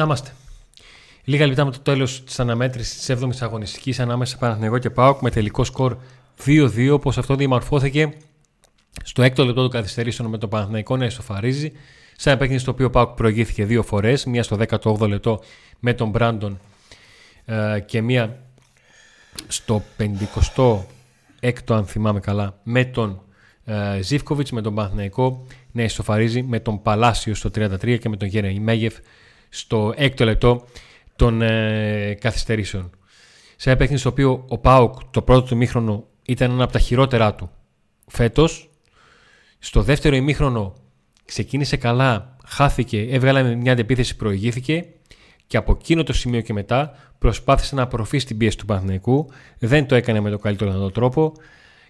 Να είμαστε. Λίγα λεπτά με το τέλος της αναμέτρησης της 7η αγωνιστικής ανάμεσα σε Παναθηναϊκό και Πάοκ με τελικό σκορ 2-2, όπως αυτό διαμορφώθηκε στο έκτο λεπτό του καθυστερήσεων με το Παναθηναϊκό να ισοφαρίζει. Σε ένα παιχνίδι στο οποίο ο Πάοκ προηγήθηκε δύο φορές, μία στο 18ο λεπτό με τον Μπράντον ε, και μία στο 56ο, αν θυμάμαι καλά, με τον ε, Ζήφκοβιτς, με τον Παναθηναϊκό να ισοφαρίζει με τον Παλάσιος στο 33 και με τον Γέρεμι Μέγεφ στο έκτο λεπτό των ε, καθυστερήσεων. Σε ένα παιχνίδι στο οποίο ο Πάοκ το πρώτο του ημίχρονο ήταν ένα από τα χειρότερά του φέτος. Στο δεύτερο ημίχρονο ξεκίνησε καλά, χάθηκε, έβγαλε μια αντεπίθεση, προηγήθηκε και από εκείνο το σημείο και μετά προσπάθησε να απορροφήσει την πίεση του Παναθηναϊκού. Δεν το έκανε με τον καλύτερο δυνατό τρόπο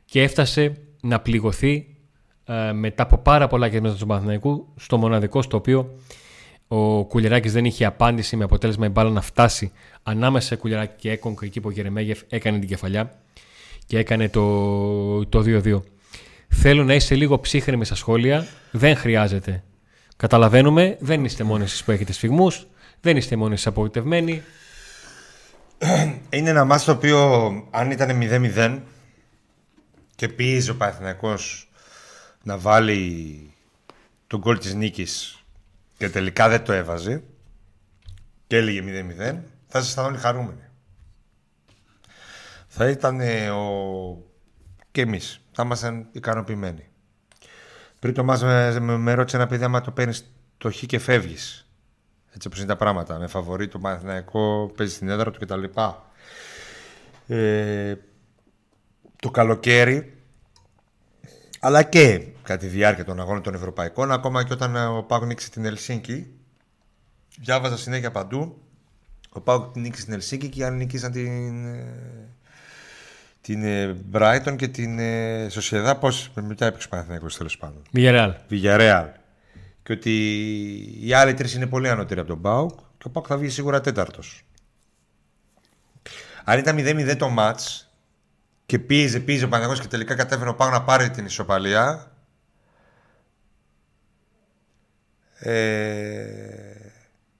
και έφτασε να πληγωθεί ε, μετά από πάρα πολλά γεμάτα του Παναθηναϊκού στο μοναδικό στο οποίο ο Κουλιεράκη δεν είχε απάντηση με αποτέλεσμα η μπάλα να φτάσει ανάμεσα σε Κουλιεράκη και Έκον και εκεί που ο Γερεμέγεφ έκανε την κεφαλιά και έκανε το, το 2-2. Θέλω να είσαι λίγο ψύχρεμη στα σχόλια. Δεν χρειάζεται. Καταλαβαίνουμε, δεν είστε μόνοι εσείς που έχετε σφιγμούς, δεν είστε μόνοι εσείς απογοητευμένοι. Είναι ένα μάτι το οποίο αν ήταν 0-0 και πίεζε ο Παναθηναϊκός να βάλει τον γκολ της νίκης και τελικά δεν το έβαζε και έλεγε 0-0, θα ήσασταν όλοι χαρούμενοι. Θα ήταν ο... και εμείς. Θα ήμασταν ικανοποιημένοι. Πριν το μας με, με, με ρώτησε ένα παιδί άμα το παίρνεις το χ και φεύγεις. Έτσι όπως είναι τα πράγματα. Με φαβορεί το Παναθηναϊκό, παίζει στην έδρα του κτλ. Ε, το καλοκαίρι αλλά και κατά τη διάρκεια των αγώνων των Ευρωπαϊκών, ακόμα και όταν ο Πάουκ νίξει την Ελσίνκη. Διάβαζα συνέχεια παντού. Ο Πάουκ νίξει την Ελσίνκη και οι άλλοι νίκησαν την, ε, την ε, Brighton και την Σοσιαδά. Πώς μετά έπαιξε ο Παναθυνακό τέλος πάντων. Villarreal. Villarreal. Και ότι οι άλλοι τρεις είναι πολύ ανώτεροι από τον Πάουκ και ο Πάουκ θα βγει σίγουρα τέταρτος. Αν ήταν 0-0 το match, και πίεζε, πίεζε ο Παναγιώτης και τελικά κατέφερε ο Πάγο να πάρει την ισοπαλία. Ε,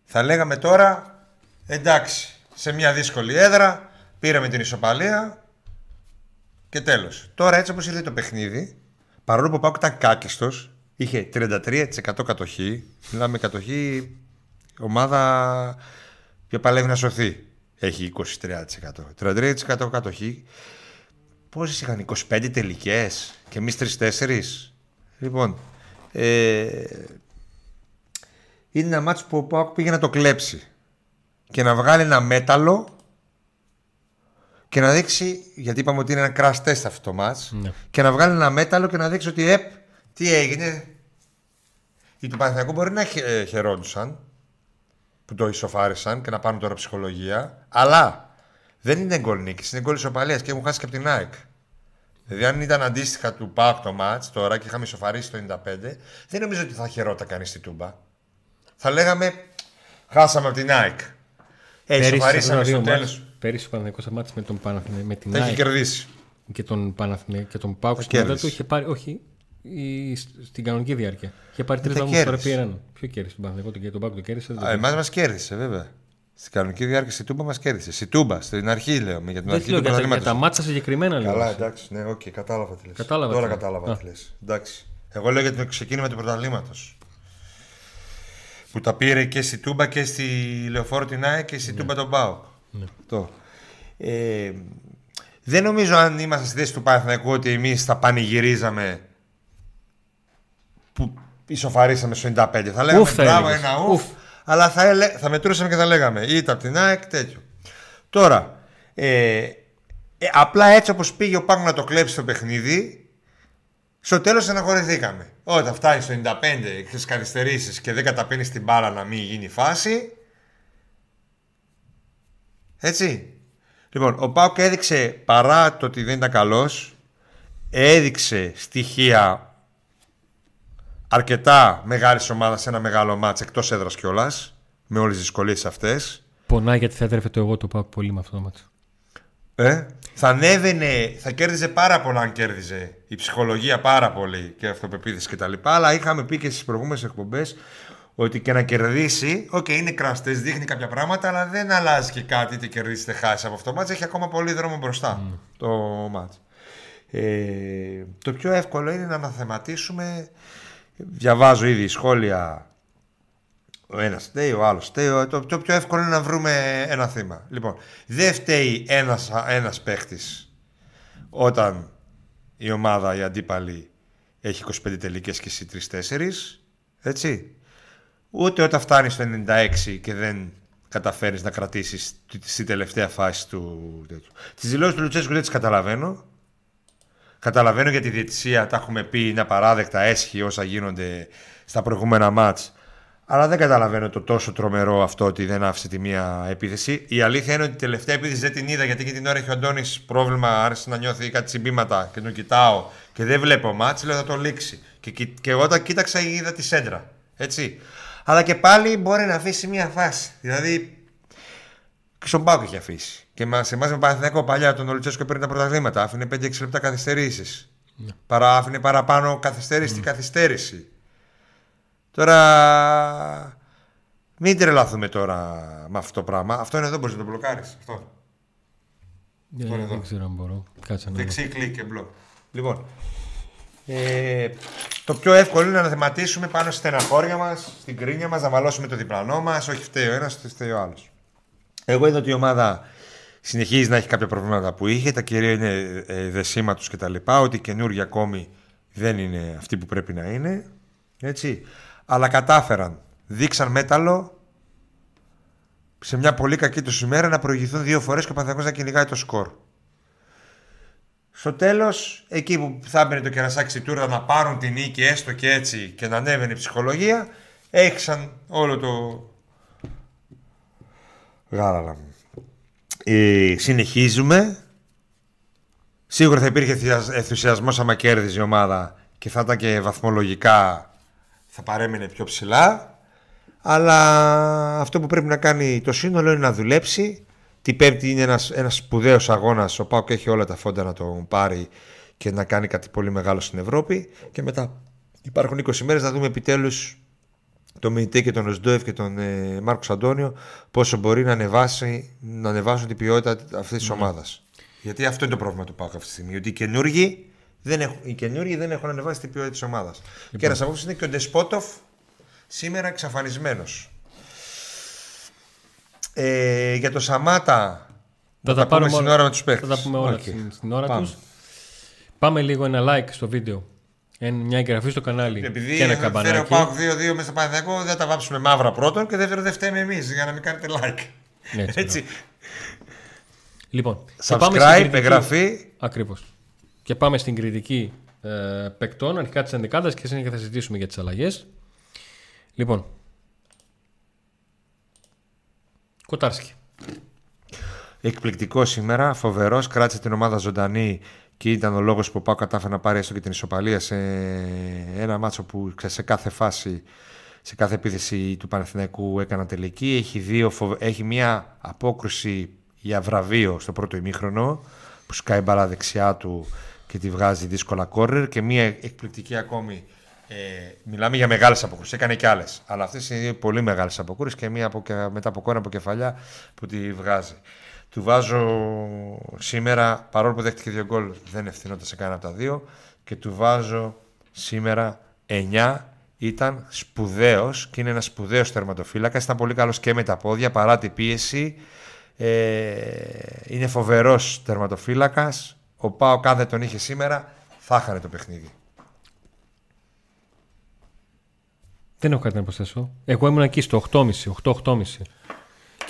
θα λέγαμε τώρα, εντάξει, σε μια δύσκολη έδρα, πήραμε την ισοπαλία και τέλος. Τώρα έτσι όπως ήρθε το παιχνίδι, παρόλο που ο Πάγο ήταν κάκιστος, είχε 33% κατοχή, μιλάμε κατοχή ομάδα που παλεύει να σωθεί. Έχει 23%. 33% κατοχή Πόσε είχαν, 25 τελικές και εμείς 3-4. Λοιπόν, ε, είναι ένα μάτσο που ο Πάοκ πήγε να το κλέψει και να βγάλει ένα μέταλλο και να δείξει, γιατί είπαμε ότι είναι ένα crash test αυτό το μάτς, ναι. και να βγάλει ένα μέταλλο και να δείξει ότι επ, τι έγινε. Οι του Παναθηναϊκού μπορεί να ε, χαιρόντουσαν που το ισοφάρισαν και να πάρουν τώρα ψυχολογία, αλλά δεν είναι γκολ νίκης, είναι γκολ ισοπαλίας και έχουν χάσει και από την ΑΕΚ. Δηλαδή, αν ήταν αντίστοιχα του ΠΑΚ το μάτς τώρα και είχαμε ισοφαρίσει το 95, δεν νομίζω ότι θα χαιρόταν κανείς στη Τούμπα. Θα λέγαμε, χάσαμε από την ΑΕΚ. Ε, ισοφαρίσαμε στο τέλος. Πέρυσι ο Παναθηναϊκός ματς με, τον Παναθηναϊκό, με την ΑΕΚ. έχει κερδίσει. Και τον Παναθηναϊκό και τον ΠΑΟΚ στην του είχε πάρει, όχι, η, στην κανονική διάρκεια. Είχε πάρει τρεις βαθμούς τώρα πήραν. Ποιο κέρδισε τον Παναθηναϊκό και τον ΠΑΟΚ το κέρδισε. Εμάς μας κέρδισε, βέβαια. Στην κανονική διάρκεια η Τούμπα μας κέρδισε. Η Τούμπα, στην αρχή λέω. Για την αρχή του για, για τα μάτσα συγκεκριμένα λέω. Καλά, εντάξει, ναι, OK, okay, κατάλαβα τι λες. Κατάλαβα Τώρα κατάλαβα τι λες. Εντάξει. Εγώ λέω για το ξεκίνημα του πρωταθλήματος. Που τα πήρε και στη Τούμπα και στη Λεωφόρο την ΑΕ και στη ναι. Τούμπα τον Πάο. Ναι. Το. Ε, δεν νομίζω αν είμαστε στη θέση του Παναθηναϊκού ότι εμείς θα πανηγυρίζαμε που ισοφαρίσαμε στο 95. Θα λέγαμε μπράβο ένα ουφ αλλά θα, θα μετρούσαμε και θα λέγαμε είτε από την ΑΕΚ τέτοιο. Τώρα, ε, ε, απλά έτσι όπως πήγε ο Πάγκο να το κλέψει το παιχνίδι, στο τέλος αναχωρηθήκαμε. Όταν φτάνει στο 95, έχεις καθυστερήσεις και δεν καταπίνεις την μπάλα να μην γίνει φάση. Έτσι. Λοιπόν, ο Πάουκ έδειξε παρά το ότι δεν ήταν καλός, έδειξε στοιχεία αρκετά μεγάλης ομάδας σε ένα μεγάλο μάτς εκτός έδρας κιόλας. Με όλες τις δυσκολίες αυτές. Πονάει γιατί θα έδρεφε το εγώ το πάω πολύ με αυτό το μάτσο. Ε, θα ανέβαινε, θα κέρδιζε πάρα πολλά αν κέρδιζε η ψυχολογία πάρα πολύ και αυτοπεποίθηση κτλ. Αλλά είχαμε πει και στις προηγούμενες εκπομπές ότι και να κερδίσει, OK, okay, είναι κραστές, δείχνει κάποια πράγματα, αλλά δεν αλλάζει και κάτι είτε κερδίσει είτε χάσει από αυτό το ματς. Έχει ακόμα πολύ δρόμο μπροστά μμ. το ματς. Ε, το πιο εύκολο είναι να αναθεματίσουμε. Διαβάζω ήδη σχόλια. Ο ένας φταίει, ο άλλος φταίει. Το, το πιο εύκολο είναι να βρούμε ένα θύμα. Λοιπόν, δεν φταίει ένας ένας παίχτης όταν η ομάδα, η αντίπαλη, έχει 25 τελικές και εσύ 3-4. Έτσι. Ούτε όταν φτάνεις στο 96 και δεν καταφέρεις να κρατήσεις στη τελευταία φάση του. Τι δηλώσει του Λουτσέσκου δεν τις καταλαβαίνω. Καταλαβαίνω για τη διαιτησία, τα έχουμε πει, είναι απαράδεκτα, έσχη όσα γίνονται στα προηγούμενα μάτς. Αλλά δεν καταλαβαίνω το τόσο τρομερό αυτό ότι δεν άφησε τη μία επίθεση. Η αλήθεια είναι ότι η τελευταία επίθεση δεν την είδα γιατί και την ώρα έχει ο Αντώνης πρόβλημα. Άρχισε να νιώθει κάτι τσιμπήματα και τον κοιτάω και δεν βλέπω μάτς. Λέω θα το λήξει. Και, και όταν κοίταξα είδα τη σέντρα. Έτσι. Αλλά και πάλι μπορεί να αφήσει μία φάση. Δηλαδή και στον Πάκο έχει αφήσει. Και σε εμάς με Παναθηναϊκό παλιά τον Ολουτσέσκο παίρνει τα πρωταθλήματα. Άφηνε 5-6 λεπτά καθυστερήσεις. Ναι. Παρά, άφηνε παραπάνω καθυστέρηση στην καθυστέρηση. Τώρα. Μην τρελαθούμε τώρα με αυτό το πράγμα. Αυτό είναι εδώ, μπορείς να το μπλοκάρεις. Αυτό. Yeah, ναι, δεν ξέρω αν μπορώ. Κάτσε να Δεξί κλικ και μπλοκ. Λοιπόν, ε, το πιο εύκολο είναι να θεματίσουμε πάνω στη στεναχώρια μας, στην κρίνια μας, να βαλώσουμε το διπλανό μας. Όχι φταίει ο ένας, φταίει ο άλλος. Εγώ είδα ότι η ομάδα συνεχίζει να έχει κάποια προβλήματα που είχε. Τα κυρία είναι ε, δεσίματο κτλ. Ότι οι καινούργοι ακόμη δεν είναι αυτοί που πρέπει να είναι. Έτσι. Αλλά κατάφεραν. Δείξαν μέταλλο σε μια πολύ κακή τους ημέρα να προηγηθούν δύο φορές και ο Παναθηναϊκός να κυνηγάει το σκορ. Στο τέλος, εκεί που θα έμπαινε το κερασάκι στη τούρδα να πάρουν την νίκη έστω και έτσι και να ανέβαινε η ψυχολογία, έχισαν όλο το, Γάλαλα. Ε, συνεχίζουμε. Σίγουρα θα υπήρχε ενθουσιασμός άμα κέρδιζε η ομάδα και θα ήταν και βαθμολογικά θα παρέμεινε πιο ψηλά. Αλλά αυτό που πρέπει να κάνει το σύνολο είναι να δουλέψει. Την Πέμπτη είναι ένας, ένας σπουδαίος αγώνας. Ο Πάουκ έχει όλα τα φόντα να τον πάρει και να κάνει κάτι πολύ μεγάλο στην Ευρώπη. Και μετά υπάρχουν 20 μέρες να δούμε επιτέλους τον Μινιτέ και τον Οσντόεφ και τον ε, Μάρκος Αντώνιο πόσο μπορεί να, ανεβάσει, να ανεβάσουν την ποιότητα αυτής της ναι. ομάδας. Γιατί αυτό είναι το πρόβλημα του Πάουκ αυτή τη στιγμή. Ότι οι καινούργοι δεν έχουν, οι καινούργοι δεν έχουν ανεβάσει την ποιότητα της ομάδας. Λοιπόν. Και ένας από είναι και ο Ντεσπότοφ σήμερα εξαφανισμένος. Ε, για το Σαμάτα. Θα τα, πάρουμε στην ώρα με τους παίχτε. Θα τα πούμε όλα okay. στην ώρα τους. Πάμε λίγο ένα like στο βίντεο μια εγγραφή στο κανάλι Επειδή και ένα καμπανάκι. Επειδή πάω 2-2 μέσα στο Παναθηναϊκό, δεν τα βάψουμε μαύρα πρώτον και δεύτερον δεν φταίμε εμείς για να μην κάνετε like. Έτσι. Έτσι. Λοιπόν, subscribe, εγγραφή. Ακριβώς. Και πάμε στην κριτική ε, παικτών, αρχικά της ενδεκάδας και συνέχεια θα συζητήσουμε για τις αλλαγές. Λοιπόν. Κοτάρσκι. Εκπληκτικό σήμερα, φοβερός, κράτησε την ομάδα ζωντανή και ήταν ο λόγος που ο Πάο κατάφερε να πάρει έστω και την ισοπαλία σε ένα μάτσο που σε κάθε φάση, σε κάθε επίθεση του Παναθηναϊκού έκανα τελική. Έχει, δύο, έχει μια απόκρουση για βραβείο στο πρώτο ημίχρονο που σκάει μπαλά δεξιά του και τη βγάζει δύσκολα κόρνερ και μια εκπληκτική ακόμη ε, μιλάμε για μεγάλες αποκρούσεις. Έκανε και άλλες. Αλλά αυτές είναι πολύ μεγάλες αποκρούσεις και μία από, μετά από κόρνα από κεφαλιά που τη βγάζει. Του βάζω σήμερα, παρόλο που δέχτηκε δύο γκολ, δεν ευθυνόταν σε κανένα από τα δύο. Και του βάζω σήμερα 9. Ήταν σπουδαίος και είναι ένας σπουδαίος τερματοφύλακα. Ήταν πολύ καλός και με τα πόδια παρά την πίεση. Ε, είναι φοβερός τερματοφύλακα. Ο Πάο, κάθε τον είχε σήμερα, θα είχαν το παιχνίδι. Δεν έχω κάτι να προσθέσω. Εγώ ήμουν εκεί στο 8.30, 8-8.30.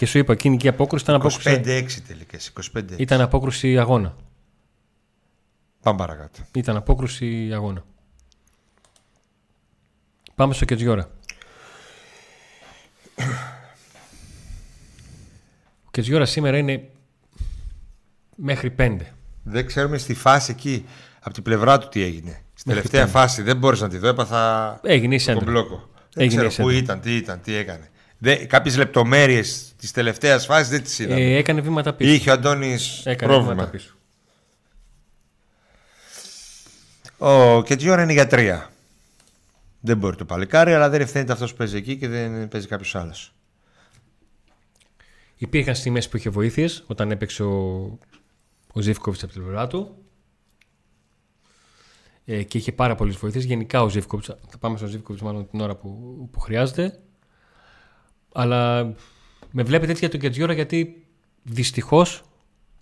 Και σου είπα, εκείνη η απόκρουση ήταν απόκρουση. 25-6 τελικές. Ήταν απόκρουση αγώνα. Πάμε παρακάτω. Ήταν απόκρουση αγώνα. Πάμε στο Κετζιόρα. Ο Κετζιόρα σήμερα είναι μέχρι 5. Δεν ξέρουμε στη φάση εκεί, από την πλευρά του τι έγινε. Στην τελευταία φάση δεν μπόρεσα να τη δω, έπαθα Έγινε η μπλόκο. Δεν ξέρω πού ήταν, τι ήταν, τι έκανε. Κάποιες λεπτομέρειες της τελευταίας φάσης δεν τις είδαμε. Ε, έκανε βήματα πίσω. Είχε ο Αντώνης πρόβλημα. Πίσω. Ο Κετζιόρα είναι για τρία. Δεν μπορεί το παλικάρι, αλλά δεν ευθύνεται αυτός που παίζει εκεί και δεν παίζει κάποιος άλλος. Υπήρχαν στιγμές που είχε βοήθειες όταν έπαιξε ο, ο Ζήφκοβιτς από την πλευρά του. Ε, και είχε πάρα πολλές βοήθειες. Γενικά ο Ζήφκοβιτς. Θα πάμε στον Ζήφκοβιτς μάλλον την ώρα που, που χρειάζεται. Αλλά με βλέπετε έτσι για τον Κετζιόρα γιατί δυστυχώς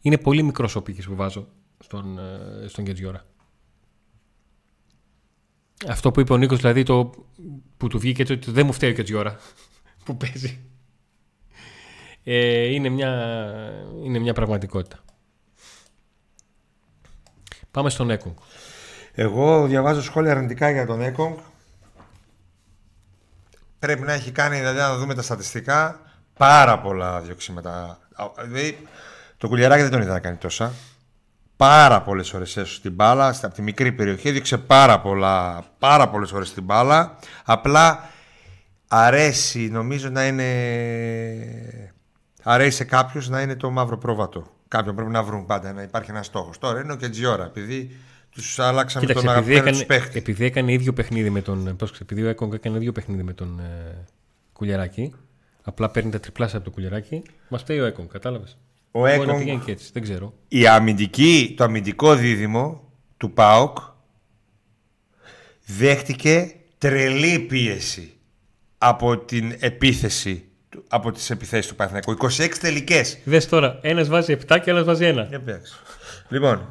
είναι πολύ μικρός ο πύχης που βάζω στον, ε, στον Κετζιόρα. Αυτό που είπε ο Νίκος, δηλαδή το που του βγήκε ότι δεν μου φταίει ο Κετζιόρα που παίζει. Ε, είναι, μια, είναι μια πραγματικότητα. Πάμε στον Έκογκ. Εγώ διαβάζω σχόλια αρνητικά για τον Έκογκ. Πρέπει να έχει κάνει, δηλαδή να δούμε τα στατιστικά, πάρα πολλά διοξήματα. Δηλαδή, το κουλιαράκι δεν τον είδα να κάνει τόσα. Πάρα πολλές ώρες έσω στην μπάλα, από τη μικρή περιοχή. Έδειξε πάρα, πολλά, πάρα πολλές ώρες στην μπάλα. Απλά αρέσει, νομίζω να είναι. Αρέσει σε κάποιους να είναι το μαύρο πρόβατο. Κάποιον πρέπει να βρουν πάντα να υπάρχει ένας στόχος. Τώρα είναι ο Κετζιόρα, επειδή τους αλλάξαμε Κοίταξε, τον επειδή αγαπημένο έκανε, του παίχτη. επειδή έκανε ίδιο παιχνίδι με τον. Πώς, επειδή ο Έκογκ έκανε ίδιο παιχνίδι με τον ε, Κουλιαράκη, απλά παίρνει τα τριπλάσια από το Κουλιαράκη, μας φταίει ο Έκογκ, κατάλαβες. Ο Μπορεί να Έκογκ πηγαίνει και έτσι, δεν ξέρω. η αμυντική, το αμυντικό δίδυμο του ΠΑΟΚ δέχτηκε τρελή πίεση από την επίθεση του- από τις επιθέσεις του Παναθηναϊκού. 26 τελικές. Δες τώρα, ένας βάζει 7 και άλλος βάζει 1. Για πες. λοιπόν, ε,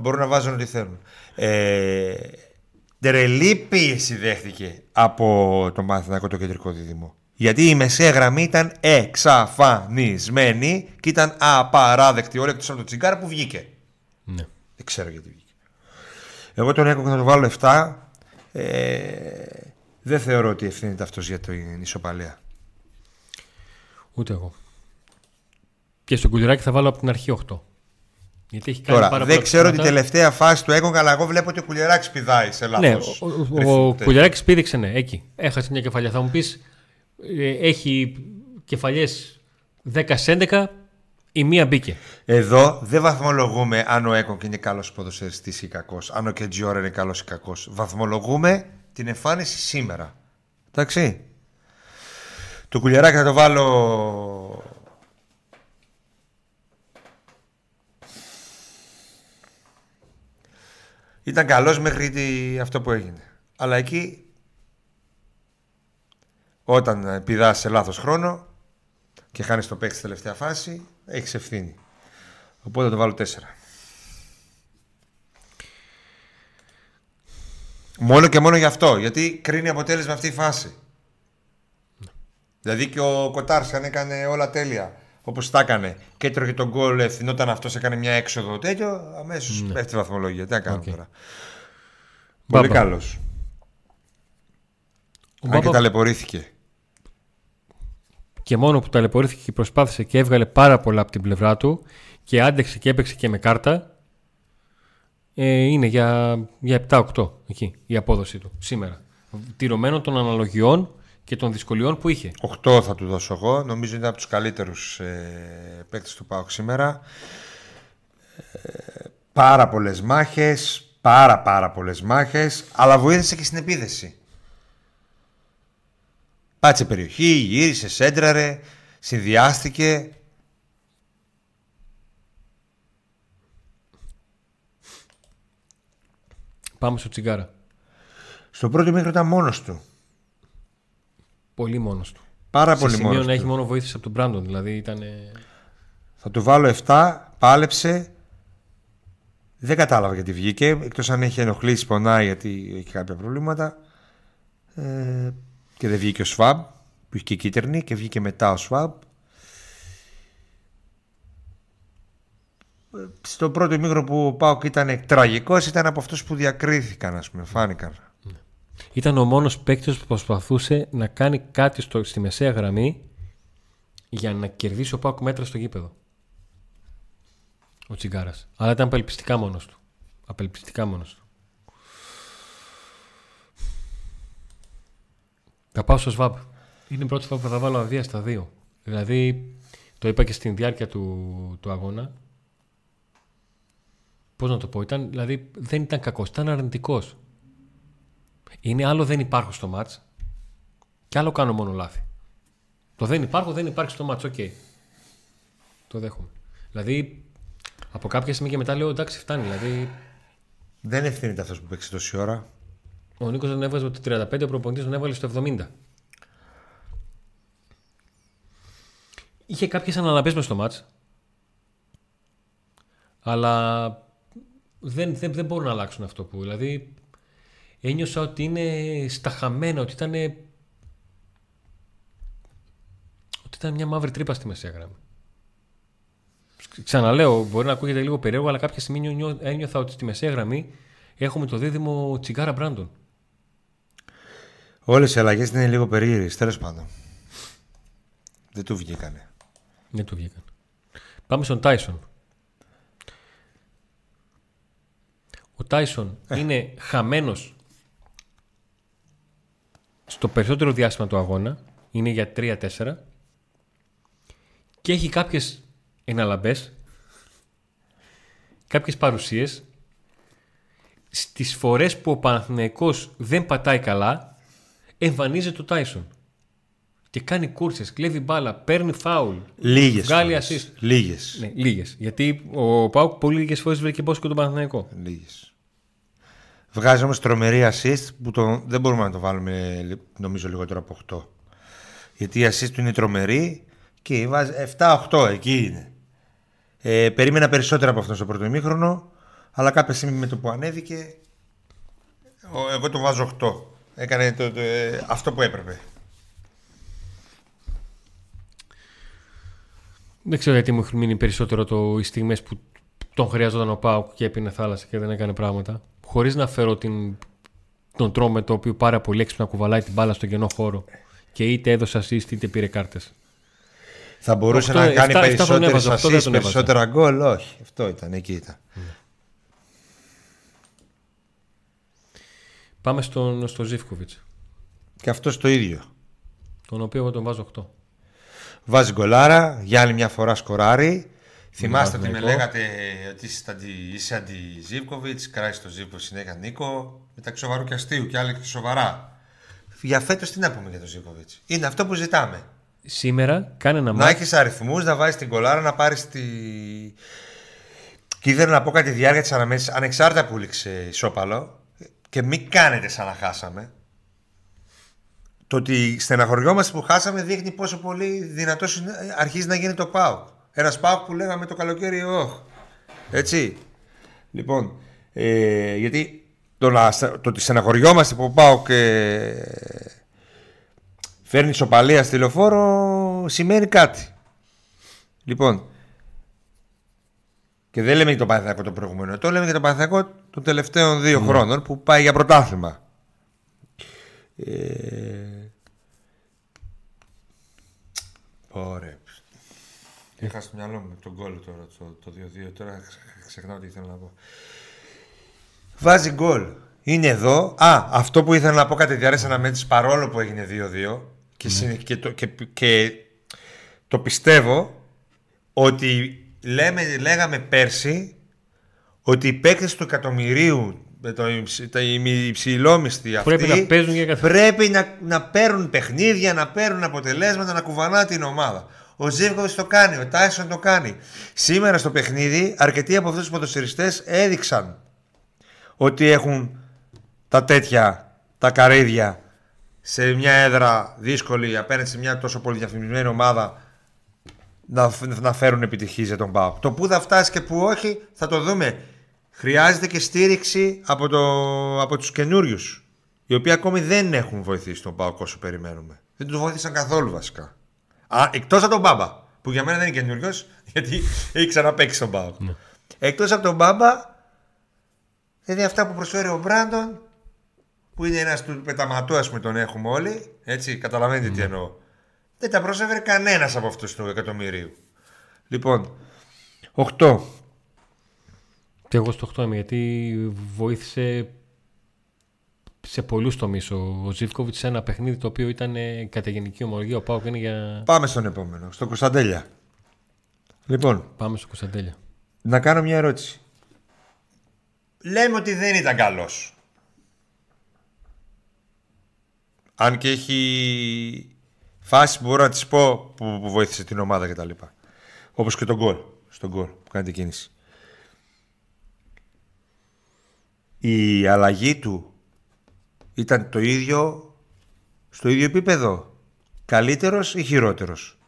μπορούν να βάζουν ό,τι θέλουν. Ε, τρελή πίεση δέχτηκε από το Παναθηναϊκό το κεντρικό δίδυμο. Γιατί η μεσαία γραμμή ήταν εξαφανισμένη και ήταν απαράδεκτη όλη εκτός από το τσιγκάρα που βγήκε. Ναι. Δεν ξέρω γιατί βγήκε. Εγώ τον έκονα να το βάλω 7. Ε, δεν θεωρώ ότι ευθύνεται αυτός για την ισοπαλία. Ούτε εγώ. Και στον Κουλιαράκη θα βάλω από την αρχή 8. Γιατί έχει κάνει Τώρα, πάρα δεν πολλά ξέρω την ψέματα. τελευταία φάση του έκονα, αλλά εγώ βλέπω ότι ο Κουλιαράκης πηδάει σε Ναι, λάθος. ο, ο, ρυθμό. ο Κουλιαράκης πήδηξε, ναι, εκεί. Έχασε μια κεφαλιά. Θα μου πεις, έχει κεφαλιές 10 σε 11, η μία μπήκε. Εδώ δεν βαθμολογούμε αν ο Έκον είναι καλός ποδοσφαιριστής ή κακός, αν ο Κεντζιόρα είναι καλός ή κακός. Βαθμολογούμε την εμφάνιση σήμερα. Εντάξει. Το κουλιαράκι θα το βάλω... Ήταν καλός μέχρι τη- αυτό που έγινε. Αλλά εκεί, όταν πηδάς σε λάθος χρόνο και χάνεις το παίκτη στη τελευταία φάση, έχεις ευθύνη. Οπότε θα το βάλω 4. Μόνο και μόνο γι' αυτό. Γιατί κρίνει αποτέλεσμα αυτή η φάση. Δηλαδή και ο Κοτάρσκι αν έκανε όλα τέλεια. Όπως τα έκανε και έτρωγε τον γκολ, ευθυνόταν αυτός, έκανε μια έξοδο τέτοιο, αμέσως πέφτει η βαθμολογία. Τι να κάνω Οκ. τώρα. Πολύ Μπάμπα. καλός. Ο Αν και Μπάμπα- ταλαιπωρήθηκε. και μόνο που ταλαιπωρήθηκε και προσπάθησε και έβγαλε πάρα πολλά από την πλευρά του και άντεξε και έπαιξε και με κάρτα, ε, είναι για, για 7-8 εκεί η απόδοση του σήμερα. Τηρωμένο των αναλογιών και των δυσκολιών που είχε. 8 θα του δώσω εγώ. Νομίζω είναι από τους καλύτερους ε, παίκτες του ΠΑΟΚ σήμερα. Ε, πάρα πολλές μάχες, πάρα πάρα πολλές μάχες, αλλά βοήθησε και στην επίδεση. Πάτσε περιοχή, γύρισε, σέντραρε, συνδυάστηκε. Πάμε στο τσιγκάρα. Στο πρώτο μήχρονο ήταν μόνος του. Πολύ μόνος του. Πάρα Σε πολύ σημείο μόνος να έχει του. μόνο βοήθηση από τον Μπράντον. Δηλαδή ήταν. Θα του βάλω 7, πάλεψε. Δεν κατάλαβα γιατί βγήκε, εκτός αν έχει ενοχλήσει, πονάει γιατί έχει κάποια προβλήματα. Ε, και δεν βγήκε ο Σβάμπ, που είχε και κίτρινη και βγήκε μετά ο Σβάμπ. Ε, Στο πρώτο ημίγρο που ο Πάοκ ήταν τραγικός ήταν από αυτούς που διακρίθηκαν, ας πούμε, φάνηκαν. Ήταν ο μόνος παίκτης που προσπαθούσε να κάνει κάτι στο, στη μεσαία γραμμή για να κερδίσει ο Πάκου μέτρα στο γήπεδο. Ο Τσιγκάρας. Αλλά ήταν απελπιστικά μόνος του. Απελπιστικά μόνος του. Θα πάω στο ΣΒΑΠ. Είναι η πρώτη φορά που θα βάλω αδεία στα δύο. Δηλαδή, το είπα και στην διάρκεια του, του αγώνα. Πώς να το πω, ήταν, δηλαδή δεν ήταν κακός, ήταν αρνητικός. Είναι άλλο δεν υπάρχω στο ματς και άλλο κάνω μόνο λάθη. Το δεν υπάρχω, δεν υπάρχει στο ματς, οκ. Το δέχομαι. Δηλαδή, από κάποια στιγμή και μετά λέω εντάξει, φτάνει. Δηλαδή, Δεν ευθύνεται αυτός που παίξει τόση ώρα. ο Νίκος τον έβαζε το 35, ο προπονητής τον έβαλε στο 70. Είχε κάποιες αναλαμπέ μες στο μάτς αλλά δεν, δεν, δεν μπορούν να αλλάξουν αυτό που. Δηλαδή, ένιωσα ότι είναι σταχαμένα, ότι ήταν. ότι ήταν μια μαύρη τρύπα στη μεσαία γραμμή. Ξαναλέω, μπορεί να ακούγεται λίγο περίεργο, αλλά κάποια στιγμή νιώ- ένιωθα ότι στη μεσαία γραμμή έχουμε το δίδυμο Τσιγκάρα Μπράντον. Όλες οι αλλαγές είναι λίγο περίεργες. Τέλος πάντων. Δεν του βγήκανε. Δεν του βγήκαν. Πάμε στον Τάισον. Ο Τάισον είναι χαμένος στο περισσότερο διάστημα του αγώνα. Είναι για 3-4. Και έχει κάποιες εναλαμπές, κάποιες παρουσίες. Στις φορές που ο Παναθηναϊκός δεν πατάει καλά, εμφανίζεται ο Τάισον. Και κάνει κούρσες, κλέβει μπάλα, παίρνει φάουλ. Λίγες. Βγάλει assist. Λίγες. Ναι, λίγες. Γιατί ο Πάουκ πολύ λίγες φορές βρήκε πόσο και τον Παναθηναϊκό. Λίγες. Βγάζει όμως τρομερή assist που το, δεν μπορούμε να το βάλουμε νομίζω λιγότερο από 8. Γιατί η assist του είναι τρομερή και βάζει 7-8 εκεί είναι. Ε, περίμενα περισσότερα από αυτό στο πρώτο ημίχρονο, αλλά κάποια στιγμή με το που ανέβηκε, ο- εγώ το βάζω 8. Έκανε το, το- ε, αυτό που έπρεπε. Δεν ξέρω γιατί μου έχουν μείνει περισσότερο το, οι στιγμές που τον χρειαζόταν ο Πάουκ και έπινε θάλασσα και δεν έκανε πράγματα. Χωρίς να φέρω την, τον τρόπο με το οποίο πάρα πολύ έξυπνα κουβαλάει την μπάλα στο κενό χώρο και είτε έδωσε assist είτε πήρε κάρτες. Θα μπορούσε Οκτώ, να κάνει εφτά- εφτά τον περισσότερες έβαζε, οκτώ δεν assist, τον έβαζε. περισσότερα γκολ. Όχι, αυτό ήταν, εκεί ήταν. Πάμε στον, στο Ζήφκοβιτς, Και αυτός το ίδιο. τον οποίο εγώ τον βάζω 8. Βάζει γκολάρα, για άλλη μια φορά σκοράρει. Θυμάστε ότι με Παναθηναϊκό. λέγατε ότι είσαι αντι, είσαι αντι Ζήβκοβιτ, κράει το Ζήβκο συνέχεια Νίκο, μεταξύ σοβαρού και αστείου και άλλοι και σοβαρά. Για φέτος τι να πούμε για τον Ζήβκοβιτ. Είναι αυτό που ζητάμε. Σήμερα κάνει ένα Να μάτι. έχεις αριθμούς, να βάζεις την κολάρα, να πάρεις τη. Και ήθελα να πω κάτι τη διάρκεια της αναμέτρησης, ανεξάρτητα που λήξε ισόπαλο, και μην κάνετε σαν να χάσαμε. Το ότι στεναχωριόμαστε που χάσαμε δείχνει πόσο πολύ δυνατός αρχίζει να γίνει το ΠΑΟΚ. Ένας ΠΑΟΚ που λέγαμε το καλοκαίρι, όχ. Έτσι. Λοιπόν, ε, γιατί το, να, το ότι στεναχωριόμαστε που ο ΠΑΟΚ ε, φέρνει ισοπαλία στη λεωφόρο σημαίνει κάτι. Λοιπόν, και δεν λέμε για το Παναθηναϊκό το προηγούμενο ετών, λέμε για το Παναθηναϊκό των τελευταίων δύο χρόνων που πάει για πρωτάθλημα. Ε... Ωραία. Είχα στο μυαλό μου τον γκολ τώρα, το, το 2-2. Τώρα ξε- ξεχνάω τι ήθελα να πω. Βάζει γκολ. Είναι εδώ. Α, αυτό που ήθελα να πω κάτι διάρκεια αναμέτρηση παρόλο που έγινε 2-2 και, συνε- και, το, και, και το πιστεύω ότι λέμε, λέγαμε πέρσι ότι οι παίκτες του εκατομμυρίου με το υψη- τα υ- υψηλόμισθοι αυτοί Πρέπει να παίζουν για καθ- πρέπει να, να παίρνουν παιχνίδια, να παίρνουν αποτελέσματα, να κουβανά την ομάδα. Ο Ζήβκοβιτ το κάνει, ο Τάισον το κάνει. Σήμερα στο παιχνίδι, αρκετοί από αυτούς τους ποδοσφαιριστές έδειξαν ότι έχουν τα τέτοια, τα καρύδια σε μια έδρα δύσκολη απέναντι σε μια τόσο πολύ διαφημισμένη ομάδα να, να φέρουν επιτυχίες για τον ΠΑΟΚ. Το που θα φτάσει και που όχι θα το δούμε. Χρειάζεται και στήριξη από, το, από τους καινούριους. Οι οποίοι ακόμη δεν έχουν βοηθήσει τον ΠΑΟΚ όσο περιμένουμε. Δεν τους βοήθησαν καθόλου βασικά. Α, εκτός από τον Μπάμπα, που για μένα δεν είναι καινούριος, γιατί έχει ξαναπέξει τον ΠΑΟΚ. Εκτός από τον Μπάμπα, δηλαδή αυτά που προσφέρει ο Μπράντον, που είναι ένας του πεταματού, ας πούμε, τον έχουμε όλοι. Έτσι, καταλαβαίνετε τι εννοώ. Δεν τα πρόσφερε κανένας από αυτούς του εκατομμυρίου. Λοιπόν, 8. Και εγώ στο 8 είμαι γιατί βοήθησε σε πολλούς τομείς ο, ο Ζήφκοβιτς σε ένα παιχνίδι το οποίο ήταν ε, κατά γενική ομολογία. Ο Πάουκ είναι για. Πάμε στον επόμενο, στο Κωνσταντέλια. Λοιπόν, Πάμε στο Κωνσταντέλια. να κάνω μια ερώτηση. Λέμε ότι δεν ήταν καλός. Αν και έχει φάση που μπορώ να της πω που, που βοήθησε την ομάδα κτλ. Όπως και τον γκολ. Στον γκολ που κάνει την κίνηση. Η αλλαγή του ήταν το ίδιο στο ίδιο επίπεδο. Καλύτερος ή χειρότερος;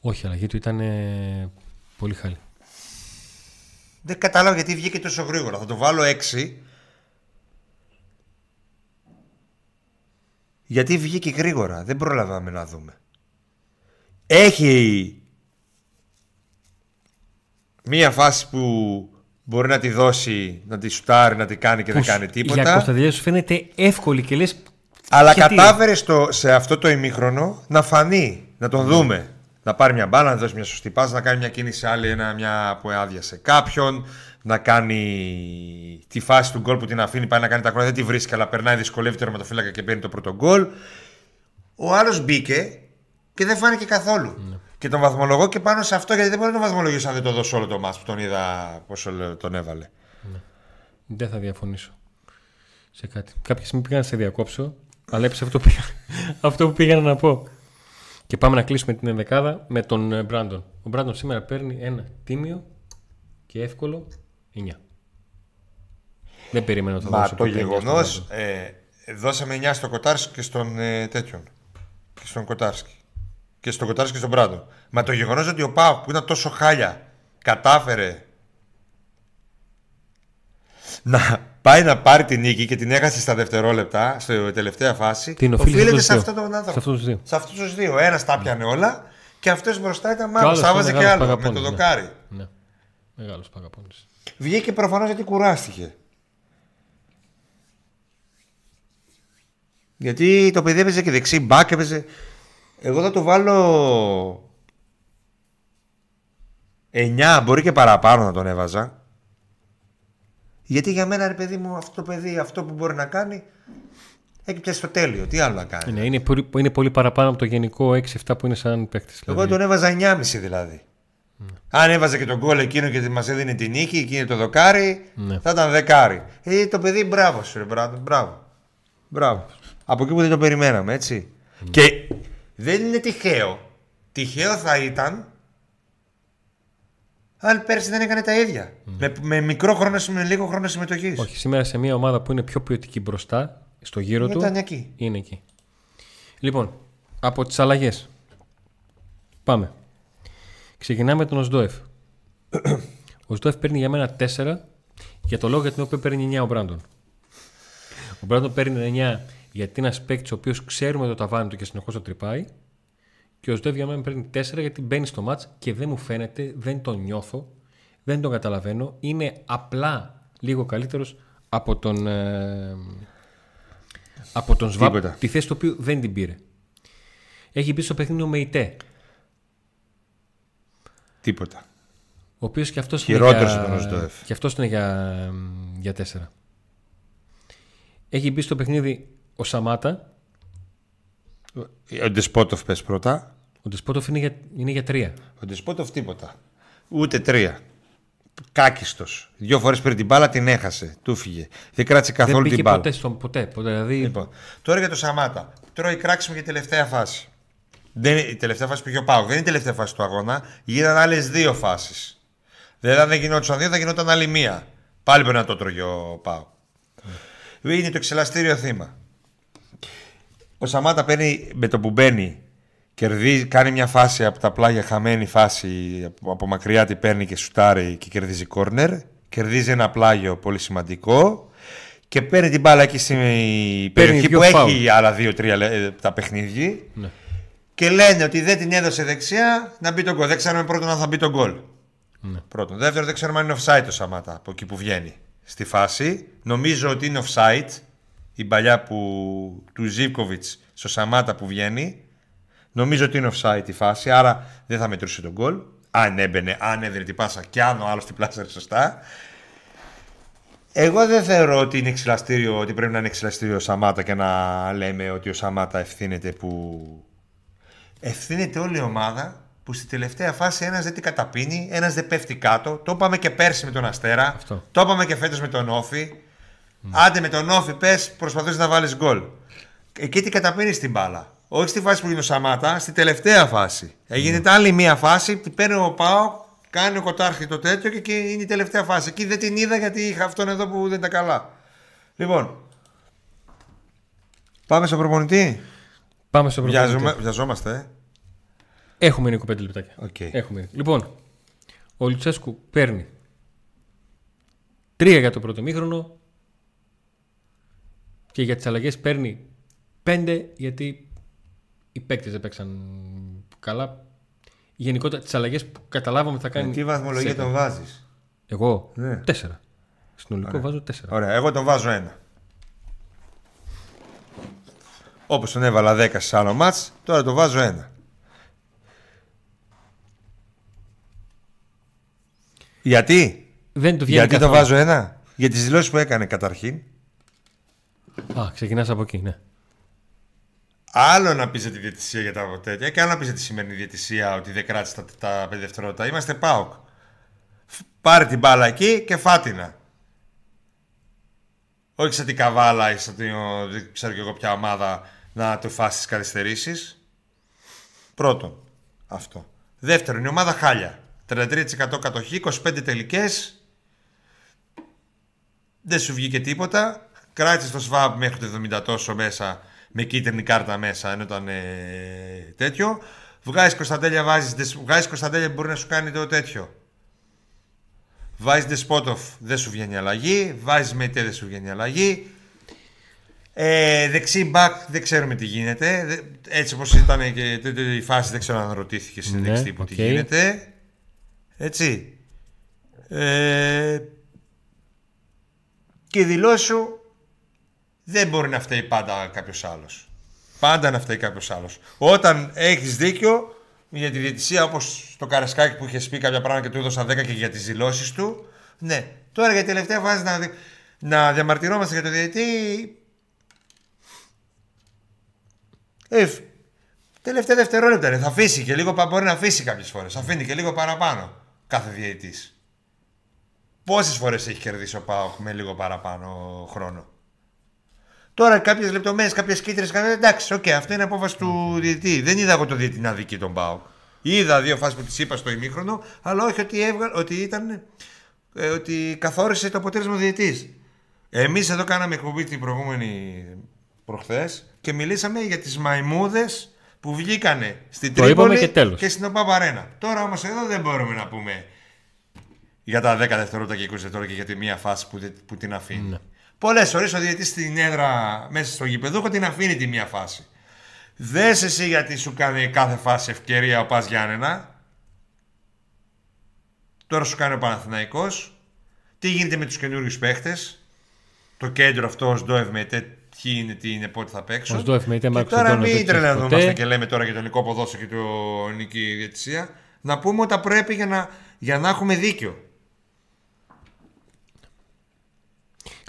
Όχι, η αλλαγή του ήταν ε, πολύ χάλη. Δεν κατάλαβα γιατί βγήκε τόσο γρήγορα. Θα το βάλω 6. Γιατί βγήκε γρήγορα. Δεν προλαβάμε να δούμε. Έχει μία φάση που μπορεί να τη δώσει, να τη σουτάρει, να τη κάνει και δεν κάνει τίποτα. Για Κωνσταντινίδη σου φαίνεται εύκολη και λες Αλλά γιατί; κατάφερε στο, σε αυτό το ημίχρονο να φανεί, να τον δούμε. Να πάρει μια μπάλα, να δώσει μια σωστή πάση, να κάνει μια κίνηση σε άλλη, ένα, μια που άδειασε κάποιον, να κάνει τη φάση του γκολ που την αφήνει, πάει να κάνει τα κρόνια, δεν τη βρίσκει, αλλά περνάει, δυσκολεύει το τερματοφύλακα και παίρνει το πρώτο γκολ. Ο άλλος μπήκε και δεν φάνηκε καθόλου. Και τον βαθμολογώ και πάνω σε αυτό, γιατί δεν μπορεί να τον βαθμολογήσω αν δεν το δώσω όλο το μάτς που τον είδα πόσο τον έβαλε. Δεν θα διαφωνήσω σε κάτι. Κάποια στιγμή πήγα να σε διακόψω, αλλά έπεσε αυτό που πήγα, αυτό που πήγα να πω. Και πάμε να κλείσουμε την ενδεκάδα με τον ε, Μπράντον. Ο Μπράντον σήμερα παίρνει ένα τίμιο και εύκολο 9. Δεν περίμενα να το Μα δώσω το ποτέ εννιά στον γεγονό. Μπράντον. Ε, δώσαμε 9 στο Κοτάρσκι και στον ε, τέτοιον. Και στον Κοτάρσκι. Και στον Κοτάρσκι και στον Μπράντον. Μα το γεγονός ότι ο Πάοκ που ήταν τόσο χάλια κατάφερε να πάει να πάρει την νίκη και την έχασε στα δευτερόλεπτα, στη τελευταία φάση. Την οφείλει οφείλεται στους σε δύο. αυτόν τον άνθρωπο. Σε αυτούς τους δύο. Σε αυτούς τους δύο. Ένας τα πιανε όλα και αυτό μπροστά ήταν Και ο άλλος μάλλον. Σάβαζε ήταν και μεγάλος άλλο με το παγαπώνης, ναι. δοκάρι. Ναι. Μεγάλος παγαπώνης. Βγήκε προφανώς γιατί κουράστηκε. Γιατί το παιδί έπαιζε και δεξί μπακ έπαιζε. Εγώ θα το βάλω 9, μπορεί και παραπάνω να τον έβαζα. Γιατί για μένα, ρε παιδί μου, αυτό το παιδί, αυτό που μπορεί να κάνει, έχει πιάσει το τέλειο. Τι άλλο να κάνει; Ναι, είναι, πολύ, είναι πολύ παραπάνω από το γενικό 6-7 που είναι σαν παίκτης. Εγώ τον έβαζα 9,5 δηλαδή. Αν έβαζε και τον γκολ εκείνο και μας έδινε την νίκη, εκείνη το δοκάρι, Ναι. θα ήταν δεκάρι. Ε, το παιδί μπράβο σου, ρε μπράβο. Μπράβο. μπράβο. Από εκεί που δεν το περιμέναμε, έτσι. Και δεν είναι τυχαίο. Τυχαίο θα ήταν αν πέρσι δεν έκανε τα ίδια. Με, με μικρό χρόνο, με λίγο χρόνο συμμετοχής. Όχι, σήμερα σε μια ομάδα που είναι πιο ποιοτική μπροστά, στο γύρο του, Ήταν εκεί. είναι εκεί. Λοιπόν, από τις αλλαγές. Πάμε. Ξεκινάμε με τον Οσδόεφ. ο Οσδόεφ παίρνει για μένα 4 για το λόγο για τον οποίο παίρνει 9 ο Μπράντον. Ο Μπράντον παίρνει 9 γιατί είναι ένας παίκτης ο οποίος ξέρουμε το ταβάνι του και συνεχώς το τρυπάει. Και ο Οσδόεφ για μένα παίρνει 4 γιατί μπαίνει στο μάτς και δεν μου φαίνεται, δεν τον νιώθω, δεν τον καταλαβαίνω. Είναι απλά λίγο καλύτερος από τον. ε, από τον Σβάπ, Τίποτα. τη θέση του οποίου δεν την πήρε. Έχει μπει στο παιχνίδι ο Μεϊτέ, Τίποτα. ο οποίος και αυτός είναι, Χειρότερος για... από τον Οσδόεφ. και αυτός είναι για... για τέσσερα. Έχει μπει στο παιχνίδι ο Σαμάτα, Ο Ντεσπότοφ πες πρώτα. ο Ντεσπότοφ είναι για, είναι για τρία. Ο Ντεσπότοφ τίποτα. Ούτε τρία. Κάκιστος. Δύο φορές πήρε την μπάλα, την έχασε. Του φύγε. Δεν κράτησε δεν καθόλου πήγε την μπάλα. ποτέ, στον, ποτέ, ποτέ. Δηλαδή, Λοιπόν, τώρα για το Σαμάτα. Τρώει κράξιμο για τελευταία φάση. Δεν, είναι- η τελευταία φάση που είχε ο Πάου. Δεν είναι η τελευταία φάση του αγώνα. Γίνανε άλλες δύο φάσεις. Δηλαδή, αν δεν γινόταν δύο, θα γινόταν άλλη μία. Πάλι πρέπει να το τρώγε ο Πάου. Είναι το εξελαστήριο θύμα. Ο Σαμάτα παίρνει με το που μπαίνει, κερδίζει, κάνει μια φάση από τα πλάγια, χαμένη φάση από, από μακριά τη παίρνει και σουτάρει και κερδίζει κόρνερ. Κερδίζει ένα πλάγιο πολύ σημαντικό και παίρνει την μπάλα εκεί στην περιοχή δύο που φάουλ. έχει άλλα δύο-τρία λε- τα παιχνίδια. ναι. Και λένε ότι δεν την έδωσε δεξιά να μπει τον γκολ. Δεν ξέρουμε πρώτον αν θα μπει τον γκολ. Ναι. Πρώτον. Δεύτερον, δεν ξέρουμε αν είναι offside το Σαμάτα από εκεί που βγαίνει στη φάση. Νομίζω ότι είναι offside η παλιά που, του Ζίβκοβιτ στο Σαμάτα που βγαίνει. Νομίζω ότι είναι offside η φάση, άρα δεν θα μετρούσε τον γκολ. Αν έμπαινε, αν έδινε την πάσα και αν ο άλλος την πλάσαρε σωστά. Εγώ δεν θεωρώ ότι είναι εξυλαστήριο, ότι πρέπει να είναι εξυλαστήριο ο Σαμάτα και να λέμε ότι ο Σαμάτα ευθύνεται που. Ευθύνεται όλη η ομάδα που στη τελευταία φάση ένας δεν την καταπίνει, ένας δεν πέφτει κάτω. Το είπαμε και πέρσι με τον Αστέρα. Αυτό. Το είπαμε και φέτος με τον Όφη. Άντε με τον Όφη, πες, προσπαθούσες να βάλεις γκολ. εκεί τι καταπίνεις την μπάλα. Όχι στη φάση που είναι ο Σαμάτα, στη τελευταία φάση. Έγινε άλλη μία φάση, την παίρνει ο Πάο, κάνει ο Κοτάρσκι το τέτοιο και, και είναι η τελευταία φάση. Εκεί δεν την είδα γιατί είχα αυτόν εδώ που δεν ήταν καλά. Λοιπόν, πάμε στο προπονητή. Πάμε στο προπονητή. Βιάζομαι, βιαζόμαστε, ε. Έχουμε Νίκο 5 λεπτάκια. Οκ. Έχουμε. Λοιπόν, ο Λουτσέσκου παίρνει τρία για το πρώτο ημίχρονο και για τις αλλαγές παίρνει πέντε γιατί οι παίκτες δεν παίξαν καλά. Γενικότερα τις αλλαγές που καταλάβαμε θα κάνει... Με τι βαθμολογία σε- τον βάζεις; Εγώ; Ναι. τέσσερα. Συνολικό βάζω τέσσερα. Ωραία, εγώ τον βάζω ένα. Όπως τον έβαλα 10 σε άλλο μάτς, τώρα τον βάζω ένα. Γιατί; Δεν του βγαίνει Γιατί τον καθόλου. βάζω ένα; Για τις δηλώσεις που έκανε καταρχήν. Α, ξεκινάς από εκεί, ναι. Άλλο να πεις για τη διαιτησία για τα τέτοια και άλλο να πεις για τη σημερινή διαιτησία ότι δεν κράτησε τα, τα 5 δευτερόλεπτα. Είμαστε ΠΑΟΚ. Φ- Πάρε την μπάλα εκεί και φάτινα. Όχι σαν την καβάλα ή σαν την, ο- δεν ξέρω και εγώ ποια ομάδα να του φάσεις τις καθυστερήσεις. Πρώτον, αυτό. Δεύτερον, η ομάδα χάλια. 33% κατοχή, 25 τελικές. Δεν σου βγήκε τίποτα. Κράτησε το Σβαμπ μέχρι το 70 τόσο μέσα με κίτρινη κάρτα μέσα ενώ ήταν ε, τέτοιο. Βγάζεις Κωνσταντέλια, βάζεις, βγάζεις Κωνσταντέλια που μπορεί να σου κάνει το τέτοιο. Βάζεις Ντεσπόντοφ, δεν σου βγαίνει αλλαγή. Βάζεις Μεϊτέ, δεν σου βγαίνει αλλαγή. Ε, δεξί μπακ δεν ξέρουμε τι γίνεται. Δε- Έτσι όπως ήταν και τότε η φάση δεν ξέρω αν ρωτήθηκες στην Ναι, δεξί που τι οκ. γίνεται. Έτσι. Ε, και η δηλώση σου δεν μπορεί να φταίει πάντα κάποιος άλλος. Πάντα να φταίει κάποιος άλλος. Όταν έχεις δίκιο για τη διαιτησία, όπως το Καρασκάκι που είχε πει κάποια πράγματα και του έδωσα 10 και για τις δηλώσεις του. Ναι. Τώρα για τη τελευταία φάση να, δι- να διαμαρτυρόμαστε για το διαιτητή. Ε, τελευταία δευτερόλεπτα είναι. Θα αφήσει και λίγο, πα- μπορεί να αφήσει κάποιες φορές. Αφήνει και λίγο παραπάνω κάθε διαιτητή. Πόσες φορές έχει κερδίσει ο ΠΑΟΚ με λίγο παραπάνω χρόνο; Τώρα κάποιες λεπτομέρειες, κάποιες κίτρινες καμία. Εντάξει, οκ, αυτό είναι απόφαση του διαιτητή. Δεν είδα εγώ το διαιτητή να αδικεί τον ΠΑΟΚ. Είδα δύο φάσεις που τις είπα στο ημίχρονο, αλλά όχι ότι, έβγαλε, ότι ήταν. ε, ότι καθόρισε το αποτέλεσμα ο διαιτητής. Εμείς εδώ κάναμε εκπομπή την προηγούμενη προχθές και μιλήσαμε για τις μαϊμούδες που βγήκανε στην Το είπαμε Τρίπολη και τέλος. και στην ΟΠΑΠ Τώρα όμως εδώ δεν μπορούμε να πούμε για τα 10 δευτερόλεπτα και 20 δευτερόλεπτα και για τη μία φάση που, δεν- που την αφήνει. Ναι. Πολλές φορές ο διαιτητής στην έδρα μέσα στο γηπεδούχο την αφήνει τη μία φάση. Δες εσύ γιατί σου κάνει κάθε φάση ευκαιρία ο Πας Γιάννενα. Τώρα σου κάνει ο Παναθηναϊκός. Τι γίνεται με τους καινούριους παίχτες. Το κέντρο αυτό ως Ντόευ με τε, ποιοι είναι, τι είναι, πότε θα παίξουν. Ο Σντόεφ με τε, Και Μάρκος τώρα Αντώνιο, δεν μην ξέρει τρελανόμαστε ποτέ. και λέμε τώρα για το ελληνικό ποδόσφαιρο και το ελληνική διαιτησία. Να πούμε ότι πρέπει για να, για να έχουμε δίκιο.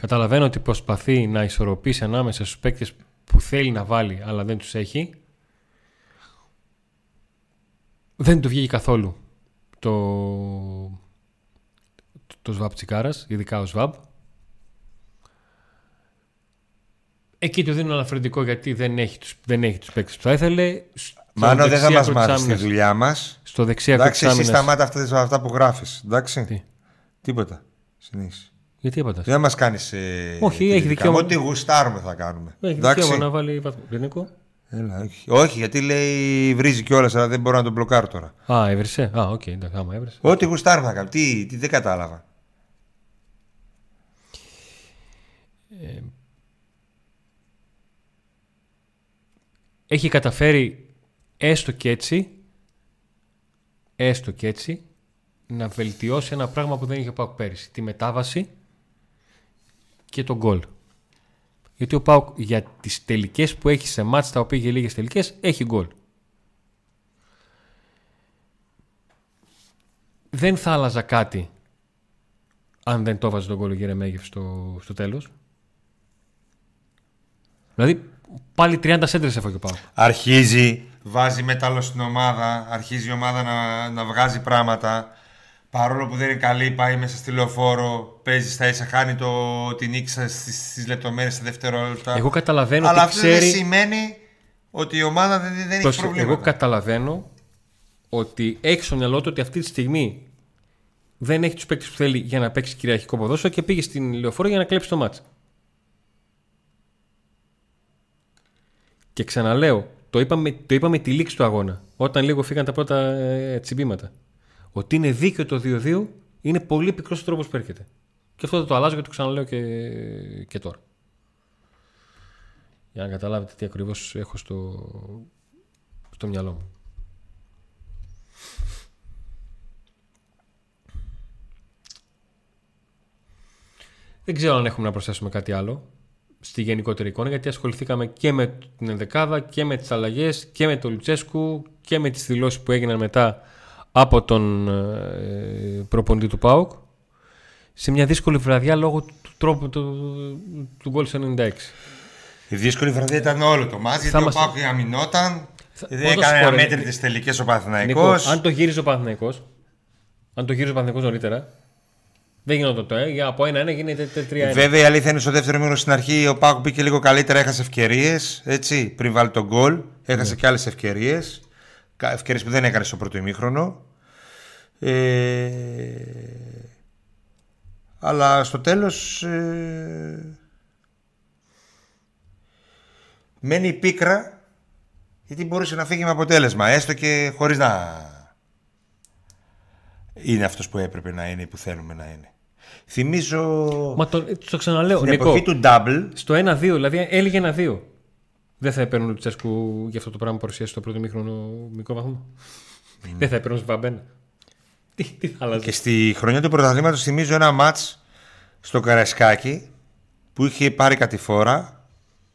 Καταλαβαίνω ότι προσπαθεί να ισορροπήσει ανάμεσα στους παίκτες που θέλει να βάλει αλλά δεν τους έχει. Δεν του βγήκε καθόλου το, το, το ΣΒΑΠ Τσικάρας, ειδικά ο ΣΒΑΠ. Εκεί του δίνω αναφερντικό γιατί δεν έχει τους, δεν έχει τους παίκτες που θα ήθελε. Στο Μάνο δεν θα δεξί μας άκρο της μάθεις τη άμυνας- δουλειά μας. Στο δεξί άκρο Εντάξει, της εσύ άμυνας- σταμάτα αυτά, αυτά που γράφεις. Εντάξει. Τι; Τίποτα. Συνήθω. Γιατί έπατας. Δεν μας κάνεις. Ε, Όχι, τη έχει δικά δικαίωμα. μου. Ό,τι γουστάρουμε θα κάνουμε. Έχει Εντάξει. δικαίωμα να βάλει βαθμό. Δεν Νίκο; Έλα, όχι. όχι, γιατί λέει βρίζει κιόλας, αλλά δεν μπορώ να τον μπλοκάρω τώρα. Α, έβρισε. Α, οκ, εντάξει, άμα έβρισε. Ό,τι γουστάρουμε θα κάνουμε. Τι, τι δεν κατάλαβα. έχει καταφέρει έστω και έτσι έστω και έτσι να βελτιώσει ένα πράγμα που δεν είχε ο ΠΑΟΚ πέρυσι. Τη μετάβαση και τον γκολ. Γιατί ο Πάουκ για τις τελικές που έχει σε μάτς τα οποία είχε λίγες τελικές έχει γκολ. Δεν θα άλλαζα κάτι αν δεν το έβαζε τον γκολ ο Γερεμέγεφ στο, στο τέλος. Δηλαδή πάλι 30 σέντρες έφαγε ο Πάουκ. Αρχίζει, βάζει μέταλλο στην ομάδα, αρχίζει η ομάδα να, να βγάζει πράγματα. Παρόλο που δεν είναι καλή, πάει μέσα στη λεωφόρο, παίζει στα ίσα, χάνει το, την νίκη στις λεπτομέρειες στα δευτερόλεπτα. Εγώ καταλαβαίνω Αλλά ότι αυτό ξέρει... δεν σημαίνει ότι η ομάδα δεν, δεν έχει Πρόσεχε, προβλήματα. Εγώ καταλαβαίνω ότι έχει στο μυαλό του ότι αυτή τη στιγμή δεν έχει τους παίκτες που θέλει για να παίξει κυριαρχικό ποδόσφαιρο και πήγε στην λεωφόρο για να κλέψει το μάτς. Και ξαναλέω, το είπαμε, το είπαμε τη λήξη του αγώνα, όταν λίγο φύγαν τα πρώτα ε, τσιμπήματα. Ότι είναι δίκαιο το 2-2, είναι πολύ πικρός ο τρόπος που έρχεται. Και αυτό δεν το αλλάζω και το ξαναλέω και, και τώρα. Για να καταλάβετε τι ακριβώς έχω στο, στο μυαλό μου. Δεν ξέρω αν έχουμε να προσθέσουμε κάτι άλλο στη γενικότερη εικόνα γιατί ασχοληθήκαμε και με την ενδεκάδα και με τις αλλαγές και με τον Λουτσέσκου και με τις δηλώσεις που έγιναν μετά από τον ε, προπονητή του ΠΑΟΚ σε μια δύσκολη βραδιά λόγω του τρόπου του, του γκολ στο 96. Η δύσκολη βραδιά ήταν όλο το μάτς, γιατί μας- ο Πάκου αμυνόταν. Θα- Δεν όντως, έκανε ωραία. αμέτρητες τελικές ο Νίκο, Παναθηναϊκός. αν το γύριζε ο Παναθηναϊκός αν το γύριζε ο Παναθηναϊκός νωρίτερα δεν γινόταν το ε, για από 1-1 γίνεται 3-1. Βέβαια η αλήθεια είναι στο δεύτερο μήνο στην αρχή ο Πάκου μπήκε λίγο καλύτερα, έχασε ευκαιρίες. Έτσι, πριν βάλει τον γκολ. Έχασε και άλλες ευκαιρίες. Ευκαιρίες που δεν έκανε στο πρώτο ημίχρονο. Ε, αλλά στο τέλος ε, μένει η πίκρα γιατί μπορούσε να φύγει με αποτέλεσμα έστω και χωρίς να είναι αυτός που έπρεπε να είναι ή που θέλουμε να είναι. Θυμίζω Μα το, το ξαναλέω. την Νίκο, εποχή του double Στο 1-2, δηλαδή έλεγε 1-2. Δεν θα έπαιρνε ο Λουτσέσκου για αυτό το πράγμα που παρουσίασε στο πρώτο μήχρονο μικρό βαθμό. Δεν θα έπαιρνε ο Βαμπένα. Τι, τι θα άλλαζε. και στη χρονιά του πρωταθλήματος θυμίζω ένα μάτς στο Καραϊσκάκι που είχε πάρει κατηφόρα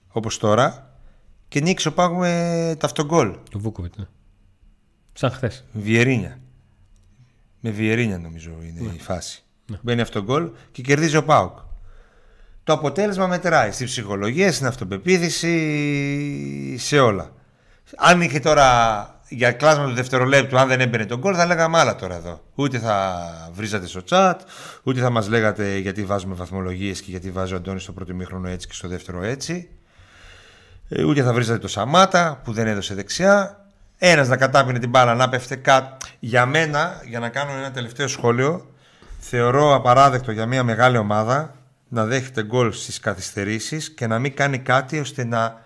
όπως τώρα και νίκησε ο Πάγου με ταυτογκόλ. Το Βούκοβιτ, ναι. Σαν χθες. Βιερίνια. Με Βιερίνια νομίζω είναι η φάση. Μπαίνει αυτό το γκολ και κερδίζει ο Πάουκ. Το αποτέλεσμα μετράει στη ψυχολογία, στην αυτοπεποίθηση, σε όλα. Αν είχε τώρα για κλάσμα του δευτερολέπτου, αν δεν έμπαινε τον γκολ, θα λέγαμε άλλα τώρα εδώ. Ούτε θα βρίζατε στο chat, ούτε θα μας λέγατε γιατί βάζουμε βαθμολογίες και γιατί βάζει ο Αντώνης στο πρώτο μήχρονο έτσι και στο δεύτερο έτσι. Ε, Ούτε θα βρίζατε το Σαμάτα που δεν έδωσε δεξιά. Ένας να κατάπινε την μπάλα, να πέφτε κάτω. Για μένα, για να κάνω ένα τελευταίο σχόλιο, θεωρώ απαράδεκτο για μια μεγάλη ομάδα να δέχεται γκολ στις καθυστερήσεις και να μην κάνει κάτι ώστε να,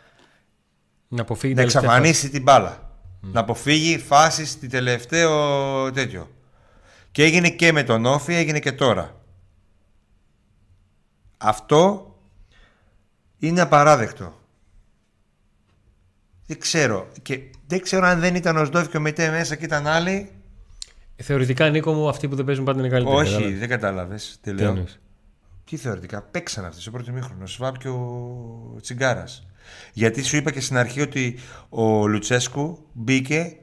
Να αποφύγει να τα τελευταία εξαφανίσει την μπάλα. Να αποφύγει φάσεις στη τελευταίο τέτοιο. Και έγινε και με τον Όφη, έγινε και τώρα. Αυτό είναι απαράδεκτο. Δεν ξέρω. Και δεν ξέρω αν δεν ήταν ο Σντόφ και ο Μετέ μέσα και ήταν άλλοι. φάση. Θεωρητικά, Νίκο μου, αυτοί που δεν παίζουν πάντα είναι καλύτεροι. Όχι, κατάλαβες. δεν κατάλαβες. Τι Τι λέω. εννοείς; Τι θεωρητικά. Παίξαν αυτοί στο πρώτο μήχρονο. Ο Σβάπ και ο Τσιγκάρας. Γιατί σου είπα και στην αρχή ότι ο Λουτσέσκου μπήκε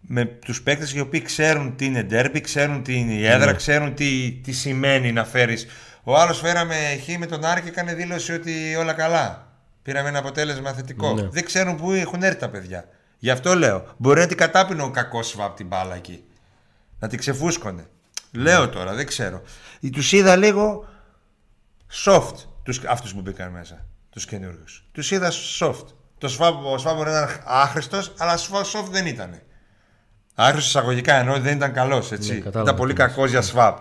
με τους παίκτες οι οποίοι ξέρουν τι είναι ντέρμπι, ξέρουν τι είναι η έδρα, Ναι. ξέρουν τι, τι σημαίνει να φέρεις. Ο άλλος φέραμε χ με τον Άρη και έκανε δήλωση ότι όλα καλά. Πήραμε ένα αποτέλεσμα θετικό. Ναι. Δεν ξέρουν πού έχουν έρθει τα παιδιά. Γι' αυτό λέω. Μπορεί να την κατάπινε ο κακός Σβάπ την μπάλα εκεί. Να την ξεφούσκωνε. Λέω τώρα, δεν ξέρω. Τους είδα λίγο soft τους, αυτούς που μπήκαν μέσα. Τους καινούριους. Τους είδα soft. Το Σβάμπ, ο Σβάμπ μπορεί να ήταν άχρηστος, αλλά soft δεν ήταν. Άχρηστος εισαγωγικά ενώ δεν ήταν καλός, έτσι. Ναι, κατάλαβα ήταν πολύ τι εννοείς. κακός για Σβάμπ.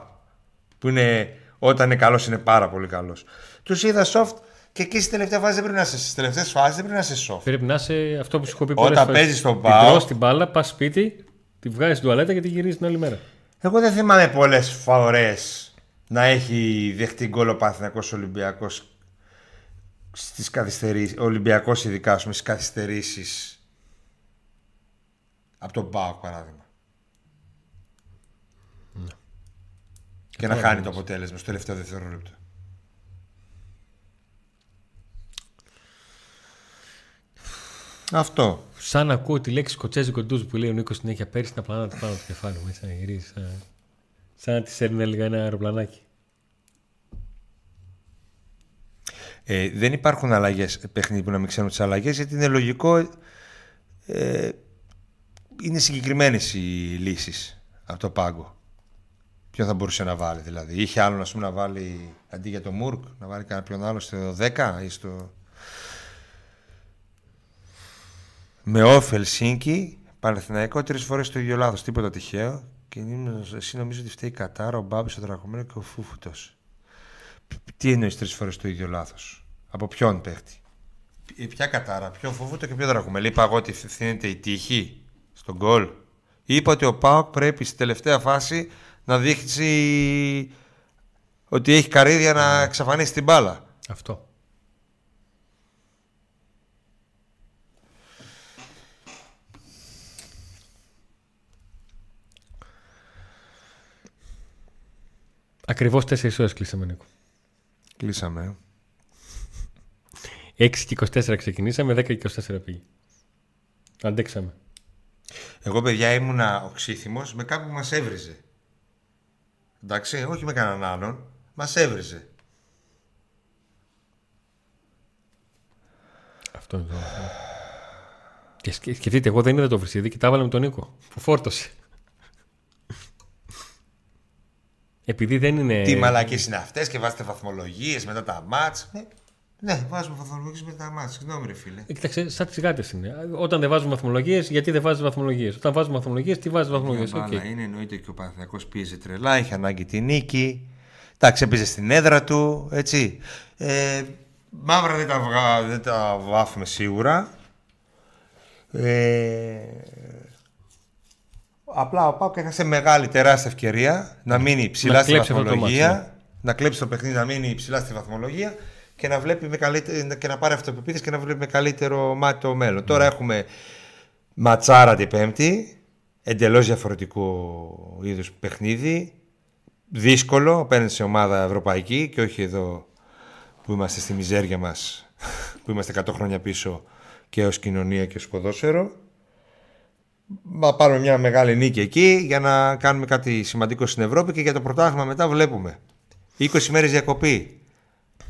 Που είναι, όταν είναι καλός είναι πάρα πολύ καλός. Τους είδα soft και εκεί στη τελευταία φάση δεν πρέπει να είσαι. Στις τελευταίες φάσεις δεν πρέπει να είσαι soft. Πρέπει να είσαι αυτό που σου έχω πει Όταν πολλές φορές. παίζεις στον Την ΠΑΟΚ- τρως την μπάλα, πας σπίτι, τη βγάζεις στην τουαλέτα και τη γυρίζεις την άλλη μέρα. Εγώ δεν θυμάμαι πολλές φορές να έχει δεχτεί γκολ ο Παναθηναϊκός Ολυμπιακός στις καθυστερήσεις, ο Ολυμπιακός ειδικά ας πούμε, στις καθυστερήσεις από τον ΠΑΟΚ παράδειγμα. Και να τώρα χάνει το εννοείς. αποτέλεσμα στο τελευταίο δευτερόλεπτο. Αυτό. Σαν να ακούω τη λέξη σκοτσέζικο ντουζ που λέει ο Νίκος συνέχεια πέρυσι να πλανάτε πάνω το κεφάλι μου. Σαν να γυρίζει. Σαν, σαν να τη έρνει λίγα ένα αεροπλανάκι. Ε, δεν υπάρχουν αλλαγές παιχνίδι που να μην ξέρουν τις αλλαγές γιατί είναι λογικό. Ε, είναι συγκεκριμένες οι λύσεις από το πάγκο. Ποιον θα μπορούσε να βάλει δηλαδή. Είχε άλλον πούμε, να βάλει αντί για το Μουρκ, να βάλει κάποιον άλλο στο 10 ή στο. Με όφελ Σίνκι, Παναθηναϊκό τρεις φορές το ίδιο λάθος. Τίποτα τυχαίο. Και εσύ νομίζω ότι φταίει η Κατάρα, ο Μπάμπης, ο Τραγωμένο και ο Φούφουτος. Τι εννοείς τρεις φορές το ίδιο λάθος; Από ποιον παίχτη; Ποια Κατάρα, ποιο Φούφουτο και ποιο Τραγωμένο. Είπα εγώ ότι ευθύνεται η τύχη στον γκολ. Είπα ότι ο Πάοκ πρέπει στη τελευταία φάση να δείξει ότι έχει καρύδια να ναι. εξαφανίσει την μπάλα. Αυτό. Ακριβώς 4 ώρες κλείσαμε, Νίκο. Κλείσαμε. 6 και 24 ξεκινήσαμε, 10 και 24 πήγε. Αντέξαμε. Εγώ, παιδιά, ήμουνα οξύθυμος με κάποιον που μας έβριζε. Εντάξει, όχι με κανέναν άλλον. Μας έβριζε. Αυτό είναι το. Και σκεφτείτε, εγώ δεν είδα το βρυσίδι και τα έβαλα με τον Νίκο που φόρτωσε. Επειδή δεν είναι. Τι μαλακίε είναι αυτές και βάζετε βαθμολογίες μετά τα μάτς. Ναι, ναι, βάζουμε βαθμολογίες μετά τα μάτς. Συγγνώμη, ρε φίλε. Ε, κοίταξε, σαν τις γάτες είναι. Όταν δεν βάζουμε βαθμολογίες, γιατί δεν βάζεις βαθμολογίες; Όταν βάζουμε βαθμολογίες, τι βάζεις βαθμολογίες; Okay. Είναι εννοείται και ο Παναθυνακό πίεζε τρελά, έχει ανάγκη τη νίκη. Εντάξει, έπαιζε στην έδρα του, έτσι. Ε, μαύρα δεν τα, βγα... δεν τα βάφουμε σίγουρα. Ε, Απλά ο Πάουκ έχασε μεγάλη τεράστια ευκαιρία να μείνει ψηλά να στη βαθμολογία. Ναι. Να κλέψει το παιχνίδι, να μείνει ψηλά στη βαθμολογία και να, βλέπει με καλύτερη, και να πάρει αυτοπεποίθηση και να βλέπει με καλύτερο μάτι το μέλλον. Τώρα ναι. έχουμε ματσάρα την Πέμπτη. Εντελώς διαφορετικό είδους παιχνίδι. Δύσκολο απέναντι σε ομάδα ευρωπαϊκή και όχι εδώ που είμαστε στη μιζέρια μας, που είμαστε 100 χρόνια πίσω και ως κοινωνία και ως ποδόσφαιρο να πάρουμε μια μεγάλη νίκη εκεί για να κάνουμε κάτι σημαντικό στην Ευρώπη και για το πρωτάθλημα μετά βλέπουμε. 20 μέρες διακοπή.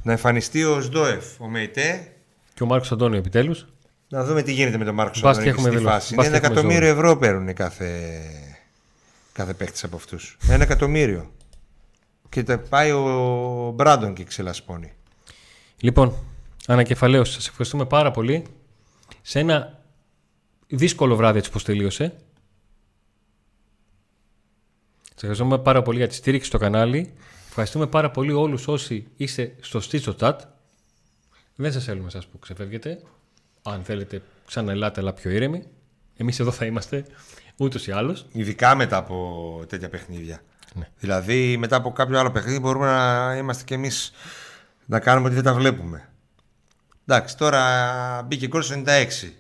Να εμφανιστεί ο Σντόεφ, ο Μεϊτέ. Και ο Μάρκος Αντώνιο επιτέλους. Να δούμε τι γίνεται με τον Μάρκος Αντώνιο στη φάση. Είναι ένα εκατομμύριο ευρώ παίρνουν κάθε, κάθε παίχτη από αυτούς. Ένα εκατομμύριο. Και τα πάει ο Μπράντον και ξελασπώνει. Λοιπόν, ανακεφαλαίωση. Σας ευχαριστούμε πάρα πολύ. Σε ένα δύσκολο βράδυ έτσι πως τελείωσε. Σας ευχαριστούμε πάρα πολύ για τη στήριξη στο κανάλι. Ευχαριστούμε πάρα πολύ όλους όσοι είστε στο στήτσο chat. Δεν σας θέλουμε εσάς που ξεφεύγετε. Αν θέλετε ξαναελάτε αλλά πιο ήρεμοι. Εμείς εδώ θα είμαστε ούτως ή άλλως. Ειδικά μετά από τέτοια παιχνίδια. Ναι. Δηλαδή μετά από κάποιο άλλο παιχνίδι μπορούμε να είμαστε κι εμείς να κάνουμε ότι δεν τα βλέπουμε. Εντάξει, τώρα μπήκε κόρη 96.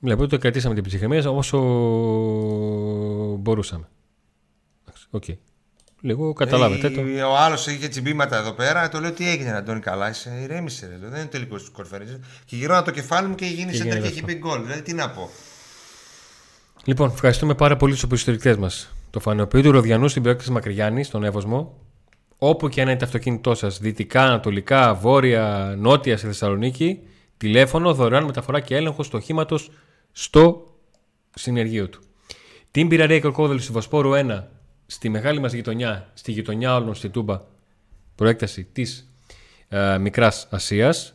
Βλέπω ότι το κρατήσαμε την ψυχραιμία όσο μπορούσαμε. Οκ. Okay. Λίγο καταλάβετε. το. Ο άλλος είχε τσιμπήματα εδώ πέρα. Το λέω τι έγινε, Αντώνη, καλά. Είσαι ηρέμησε. Ρε. Δεν είναι τελικός της κορφέρι. Και γυρνάω το κεφάλι μου και γίνει σε και έχει πει γκολ. Δηλαδή τι να πω. Λοιπόν, ευχαριστούμε πάρα πολύ τους υποστηρικτέ μας. Το φανεοποιείο του Ροδιανού στην περιοχή Μακριγιάννη, στον Εύωσμο. Όπου και αν είναι το αυτοκίνητό σας, δυτικά, ανατολικά, βόρεια, νότια στη Θεσσαλονίκη, τηλέφωνο, δωρεάν μεταφορά και έλεγχο του οχήματο στο συνεργείο του. Την πυραρία Κροκόδελου στη Βοσπόρου 1 στη μεγάλη μας γειτονιά, στη γειτονιά όλων στη Τούμπα, προέκταση της ε, Μικράς Ασίας.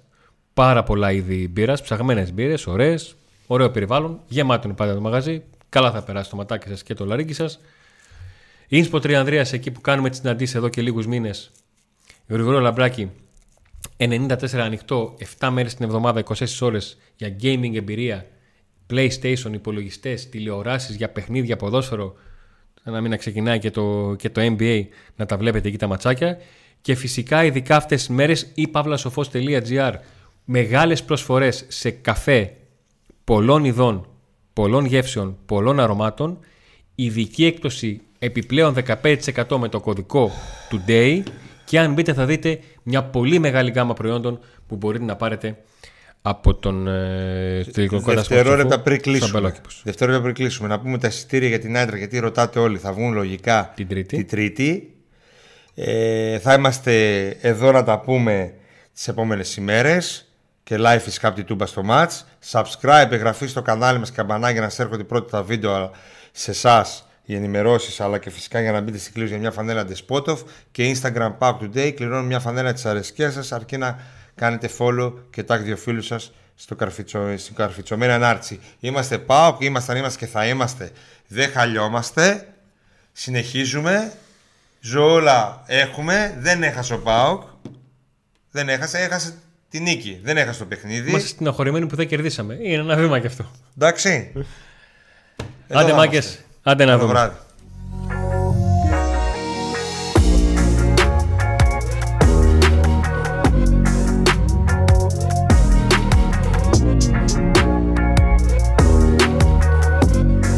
Πάρα πολλά είδη μπύρας, ψαγμένες μπύρες, ωραίες, ωραίο περιβάλλον, γεμάτο είναι πάντα το μαγαζί, καλά θα περάσει το ματάκι σας και το λαρίγκι σας. Ίνσπο Τριανδρίας, εκεί που κάνουμε τις συναντήσεις εδώ και λίγους μήνες, Γρηγορό Λαμπράκι, 94 ανοιχτό, 7 μέρες την εβδομάδα, 24 ώρες για gaming εμπειρία PlayStation, υπολογιστές, τηλεοράσεις για παιχνίδια, ποδόσφαιρο, να μην ξεκινάει και το, και το NBA να τα βλέπετε εκεί τα ματσάκια. Και φυσικά ειδικά αυτές τις μέρες η pavlasofos.gr μεγάλες προσφορές σε καφέ πολλών ειδών, πολλών γεύσεων, πολλών αρωμάτων, ειδική έκπτωση επιπλέον 15% με το κωδικό Today. Και αν μπείτε θα δείτε μια πολύ μεγάλη γάμα προϊόντων που μπορείτε να πάρετε από τον ε, τελικό Δευτερόλεπτα πριν κλείσουμε. Δευτερόλεπτα πριν κλείσουμε. Να πούμε τα εισιτήρια για την άντρα, γιατί ρωτάτε όλοι. Θα βγουν λογικά την Τρίτη. Την τρίτη. Ε, θα είμαστε εδώ να τα πούμε τις επόμενες ημέρες και live φυσικά από την Τούμπα στο match. Subscribe, εγγραφή στο κανάλι μας και καμπανάκι να έρχονται πρώτα τα βίντεο σε εσάς οι ενημερώσεις αλλά και φυσικά για να μπείτε στην κλήρωση για μια φανέλα Despotov και Instagram Pack Today. Κληρώνω μια φανέλα της αρεσκίας σας αρκεί να κάνετε follow και tag δύο φίλους σας στο καρφιτσο, στην καρφιτσωμένη ανάρτηση. Είμαστε Pauk, ήμασταν, είμαστε και θα είμαστε. Δεν χαλιόμαστε. Συνεχίζουμε. Ζώολα έχουμε. Δεν έχασε ο Πάοκ. Δεν έχασε, έχασε τη νίκη. Δεν έχασε το παιχνίδι. Είμαστε στεναχωρημένοι που δεν κερδίσαμε. Είναι ένα βήμα κι αυτό. Εντάξει. Άντε, Εδώ μάκες. είμαστε. Άντε να Καλό δούμε. βράδυ.